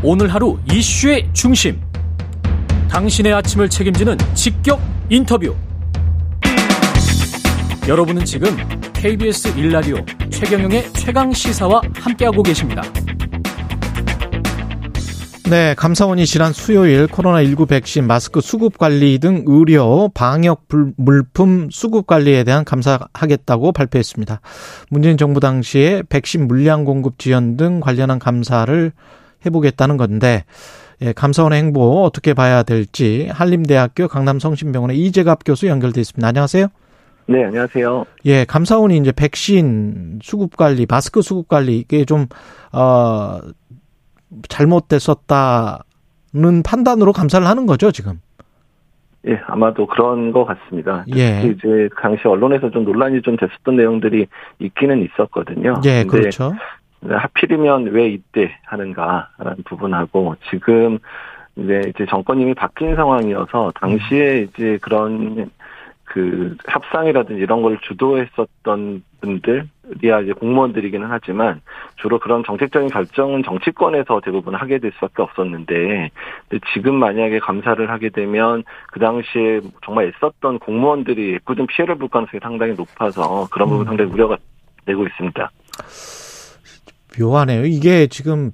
오늘 하루 이슈의 중심. 당신의 아침을 책임지는 직격 인터뷰. 여러분은 지금 KBS 1라디오 최경영의 최강 시사와 함께하고 계십니다. 네, 감사원이 지난 수요일 코로나19 백신, 마스크 수급 관리 등 의료, 방역 물품 수급 관리에 대한 감사하겠다고 발표했습니다. 문재인 정부 당시에 백신 물량 공급 지연 등 관련한 감사를 해보겠다는 건데, 예, 감사원의 행보 어떻게 봐야 될지 한림대학교 강남성심병원의 이재갑 교수 연결돼 있습니다. 안녕하세요. 네, 안녕하세요. 예, 감사원이 이제 백신 수급 관리, 마스크 수급 관리 이게 좀 어, 잘못됐었다는 판단으로 감사를 하는 거죠, 지금. 예, 아마도 그런 것 같습니다. 예. 이제 당시 언론에서 좀 논란이 좀 됐었던 내용들이 있기는 있었거든요. 예, 그렇죠. 하필이면 왜 이때 하는가라는 부분하고 지금 이제 이제 정권 이 미 바뀐 상황이어서 당시에 이제 그런 그 협상이라든지 이런 걸 주도했었던 분들이야 이제 공무원들이기는 하지만 주로 그런 정책적인 결정은 정치권에서 대부분 하게 될 수밖에 없었는데 지금 만약에 감사를 하게 되면 그 당시에 정말 애썼던 공무원들이 애꿎은 피해를 볼 가능성이 상당히 높아서 그런 부분 음. 상당히 우려가 되고 있습니다. 묘하네요. 이게 지금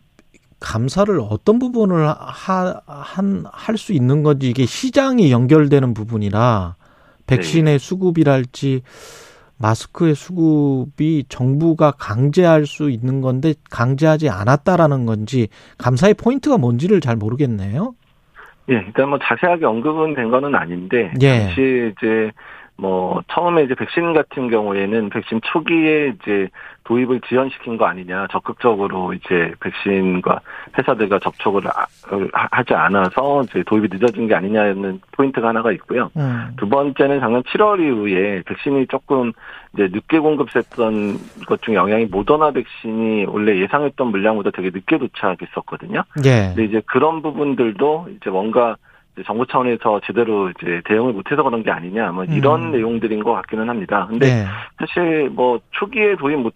감사를 어떤 부분을 할수 있는 건지 이게 시장이 연결되는 부분이라 백신의 네. 수급이랄지 마스크의 수급이 정부가 강제할 수 있는 건데 강제하지 않았다라는 건지 감사의 포인트가 뭔지를 잘 모르겠네요. 예, 일단 뭐 자세하게 언급은 된 거는 아닌데 예. 당시 이제 뭐 처음에 이제 백신 같은 경우에는 백신 초기에 이제 도입을 지연시킨 거 아니냐 적극적으로 이제 백신과 회사들과 접촉을 하지 않아서 이제 도입이 늦어진 게 아니냐는 포인트가 하나가 있고요. 음. 두 번째는 작년 7월 이후에 백신이 조금 이제 늦게 공급됐던 것 중에 영향이 모더나 백신이 원래 예상했던 물량보다 되게 늦게 도착했었거든요. 예. 근데 이제 그런 부분들도 이제 뭔가 정부 차원에서 제대로 이제 대응을 못해서 그런 게 아니냐, 뭐 이런 음. 내용들인 것 같기는 합니다. 근데 네. 사실 뭐 초기에 도입 못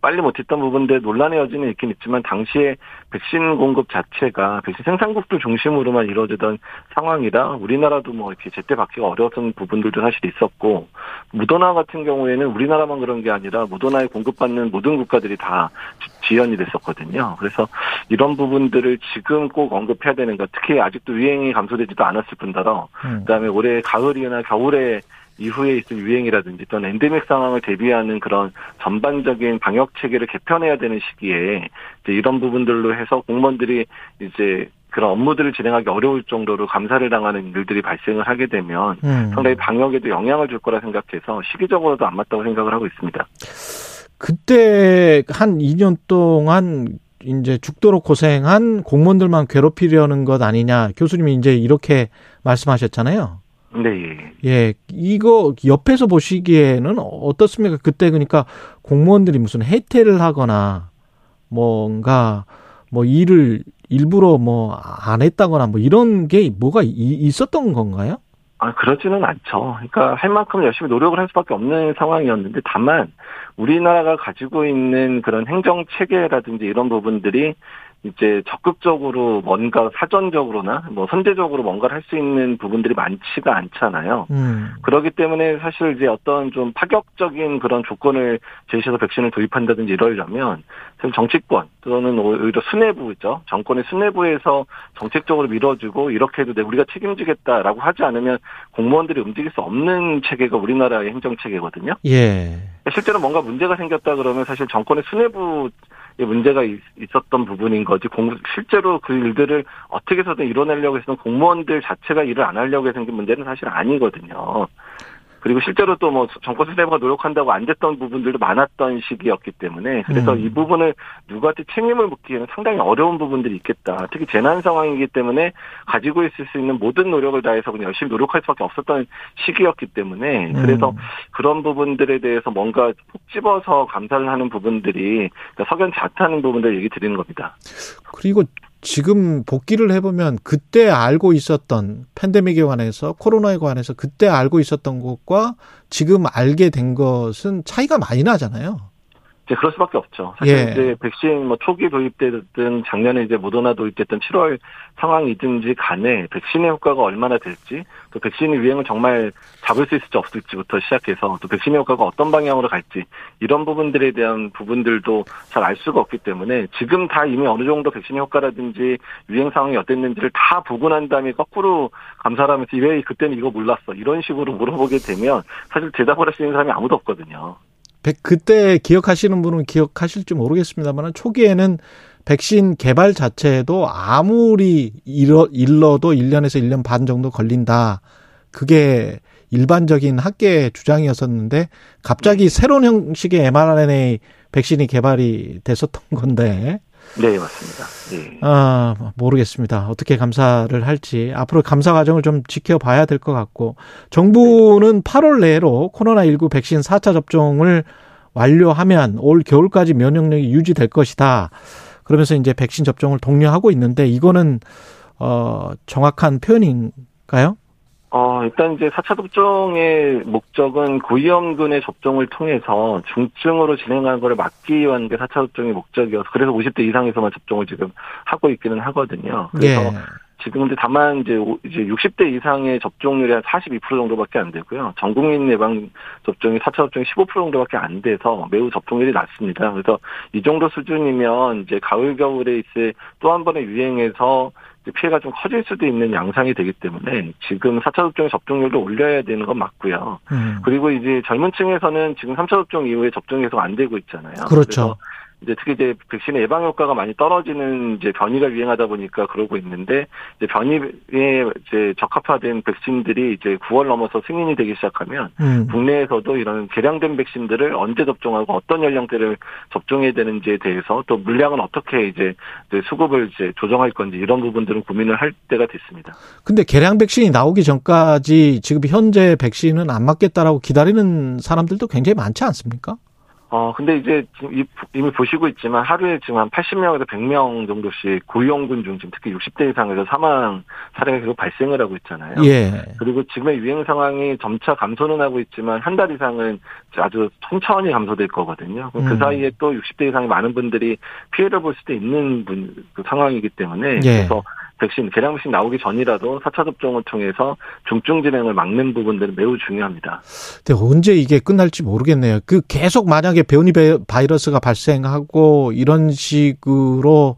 빨리 못했던 부분들 논란의 여지는 있긴 있지만 당시에 백신 공급 자체가 백신 생산국들 중심으로만 이루어지던 상황이라 우리나라도 뭐 이렇게 제때 받기가 어려웠던 부분들도 사실 있었고 무도나 같은 경우에는 우리나라만 그런 게 아니라 무도나에 공급받는 모든 국가들이 다 지연이 됐었거든요. 그래서 이런 부분들을 지금 꼭 언급해야 되는 것 특히 아직도 유행이 감소되지도 않았을 뿐더러 음. 그다음에 올해 가을이나 겨울에 이후에 있을 유행이라든지 또는 엔데믹 상황을 대비하는 그런 전반적인 방역 체계를 개편해야 되는 시기에 이제 이런 부분들로 해서 공무원들이 이제 그런 업무들을 진행하기 어려울 정도로 감사를 당하는 일들이 발생을 하게 되면 음. 상당히 방역에도 영향을 줄 거라 생각해서 시기적으로도 안 맞다고 생각을 하고 있습니다. 그때 한 2년 동안 이제 죽도록 고생한 공무원들만 괴롭히려는 것 아니냐 교수님이 이제 이렇게 말씀하셨잖아요. 네. 예, 이거 옆에서 보시기에는 어떻습니까? 그때 그러니까 공무원들이 무슨 해태를 하거나 뭔가 뭐 일을 일부러 뭐 안 했다거나 뭐 이런 게 뭐가 있었던 건가요? 아, 그렇지는 않죠. 그러니까 할 만큼 열심히 노력을 할 수밖에 없는 상황이었는데 다만 우리나라가 가지고 있는 그런 행정 체계라든지 이런 부분들이 이제 적극적으로 뭔가 사전적으로나 뭐 선제적으로 뭔가를 할 수 있는 부분들이 많지가 않잖아요. 음. 그렇기 때문에 사실 이제 어떤 좀 파격적인 그런 조건을 제시해서 백신을 도입한다든지 이러려면 정치권 또는 오히려 수뇌부죠. 정권의 수뇌부에서 정책적으로 밀어주고 이렇게 해도 돼 우리가 책임지겠다라고 하지 않으면 공무원들이 움직일 수 없는 체계가 우리나라의 행정 체계거든요. 예. 실제로 뭔가 문제가 생겼다 그러면 사실 정권의 수뇌부 문제가 있 었던 부분인 거지 공, 실제로 그 일들을 어떻게 해서든 이뤄내려고 해서는 공무원들 자체가 일을 안 하려고 생긴 문제는 사실 아니거든요. 그리고 실제로 또 뭐 정권 수뇌부가 노력한다고 안 됐던 부분들도 많았던 시기였기 때문에 그래서 음. 이 부분을 누구한테 책임을 묻기에는 상당히 어려운 부분들이 있겠다. 특히 재난 상황이기 때문에 가지고 있을 수 있는 모든 노력을 다해서 그냥 열심히 노력할 수밖에 없었던 시기였기 때문에 그래서 음. 그런 부분들에 대해서 뭔가 푹 집어서 감사를 하는 부분들이 그러니까 석연 자타하는 부분들 얘기 드리는 겁니다. 그리고 지금 복귀를 해보면 그때 알고 있었던 팬데믹에 관해서 코로나에 관해서 그때 알고 있었던 것과 지금 알게 된 것은 차이가 많이 나잖아요. 이제 그럴 수밖에 없죠. 사실 예. 이제 백신 뭐 초기 도입되든 작년에 이제 모더나 도입됐던 7월 상황이든지 간에 백신의 효과가 얼마나 될지 또 백신의 유행을 정말 잡을 수 있을지 없을지부터 시작해서 또 백신의 효과가 어떤 방향으로 갈지 이런 부분들에 대한 부분들도 잘 알 수가 없기 때문에 지금 다 이미 어느 정도 백신의 효과라든지 유행 상황이 어땠는지를 다 보고 난 다음에 거꾸로 감사를 하면서 왜 그때는 이거 몰랐어 이런 식으로 물어보게 되면 사실 대답을 할 수 있는 사람이 아무도 없거든요. 그때 기억하시는 분은 기억하실지 모르겠습니다만 초기에는 백신 개발 자체도 아무리 일러, 일러도 1년에서 1년 반 정도 걸린다. 그게 일반적인 학계 주장이었었는데 갑자기 네. 새로운 형식의 mRNA 백신이 개발이 됐었던 건데. 네, 맞습니다. 네. 아, 모르겠습니다. 어떻게 감사를 할지. 앞으로 감사 과정을 좀 지켜봐야 될 것 같고. 정부는 8월 내로 코로나19 백신 4차 접종을 완료하면 올 겨울까지 면역력이 유지될 것이다. 그러면서 이제 백신 접종을 독려하고 있는데 이거는 어 정확한 표현인가요? 어, 일단 이제 4차 접종의 목적은 고위험군의 접종을 통해서 중증으로 진행하는 것을 막기 위한 게 4차 접종의 목적이어서 그래서 50대 이상에서만 접종을 지금 하고 있기는 하거든요. 그래서 예. 지금 근데 다만 이제 이제 60대 이상의 접종률이 한 42% 정도밖에 안 되고요. 전 국민 예방 접종이 4차 접종이 15% 정도밖에 안 돼서 매우 접종률이 낮습니다. 그래서 이 정도 수준이면 이제 가을 겨울에 있을 또 한 번의 유행에서 피해가 좀 커질 수도 있는 양상이 되기 때문에 지금 4차 접종의 접종률을 올려야 되는 건 맞고요. 음. 그리고 이제 젊은 층에서는 지금 3차 접종 이후에 접종이 계속 안 되고 있잖아요. 그렇죠. 이제 특히 이제 백신의 예방 효과가 많이 떨어지는 이제 변이가 유행하다 보니까 그러고 있는데 이제 변이에 이제 적합화된 백신들이 이제 9월 넘어서 승인이 되기 시작하면 음. 국내에서도 이런 개량된 백신들을 언제 접종하고 어떤 연령대를 접종해야 되는지에 대해서 또 물량은 어떻게 이제 수급을 이제 조정할 건지 이런 부분들은 고민을 할 때가 됐습니다. 근데 개량 백신이 나오기 전까지 지금 현재 백신은 안 맞겠다라고 기다리는 사람들도 굉장히 많지 않습니까? 어, 근데 이제 지금 이미 보시고 있지만 하루에 지금 한 80명에서 100명 정도씩 고위험군 중 지금 특히 60대 이상에서 사망 사례가 계속 발생을 하고 있잖아요. 예. 그리고 지금의 유행 상황이 점차 감소는 하고 있지만 한 달 이상은 아주 천천히 감소될 거거든요. 그 음. 그 사이에 또 60대 이상의 많은 분들이 피해를 볼 수도 있는 분, 그 상황이기 때문에 예. 그래서 백신, 개량 백신 나오기 전이라도 4차 접종을 통해서 중증 진행을 막는 부분들은 매우 중요합니다. 근데 언제 이게 끝날지 모르겠네요. 그 계속 만약에 변이 바이러스가 발생하고 이런 식으로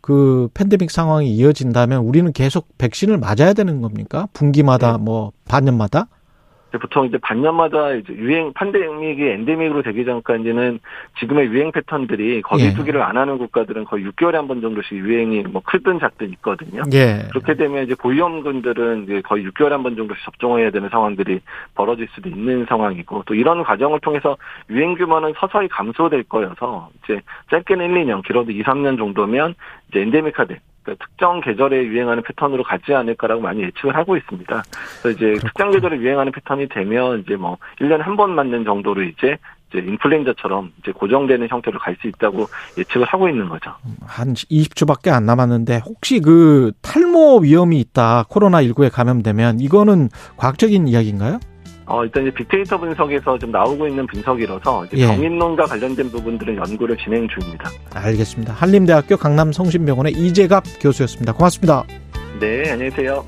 그 팬데믹 상황이 이어진다면 우리는 계속 백신을 맞아야 되는 겁니까? 분기마다 네. 뭐 반년마다? 보통 이제 반년마다 이제 유행 팬데믹이 엔데믹으로 되기 전까지는 지금의 유행 패턴들이 거기 두기를 예. 안 하는 국가들은 거의 6개월에 한 번 정도씩 유행이 뭐 크든 작든 있거든요. 예. 그렇게 되면 이제 고위험군들은 이제 거의 6개월에 한 번 정도씩 접종해야 되는 상황들이 벌어질 수도 있는 상황이고 또 이런 과정을 통해서 유행 규모는 서서히 감소될 거여서 이제 짧게는 1, 2년, 길어도 2, 3년 정도면 이제 그러니까 특정 계절에 유행하는 패턴으로 가지 않을까라고 많이 예측을 하고 있습니다. 그래서 이제 그렇구나. 특정 계절에 유행하는 패턴이 되면 이제 뭐 1년에 한 번 맞는 정도로 이제 이제 인플루엔자처럼 이제 고정되는 형태로 갈 수 있다고 예측을 하고 있는 거죠. 한 20초밖에 안 남았는데 혹시 그 탈모 위험이 있다 코로나19에 감염되면 이거는 과학적인 이야기인가요? 어, 일단 이제 빅데이터 분석에서 좀 나오고 있는 분석이라서 이제 예. 병인론과 관련된 부분들은 연구를 진행 중입니다. 알겠습니다. 한림대학교 강남성심병원의 이재갑 교수였습니다. 고맙습니다. 네, 안녕히 계세요.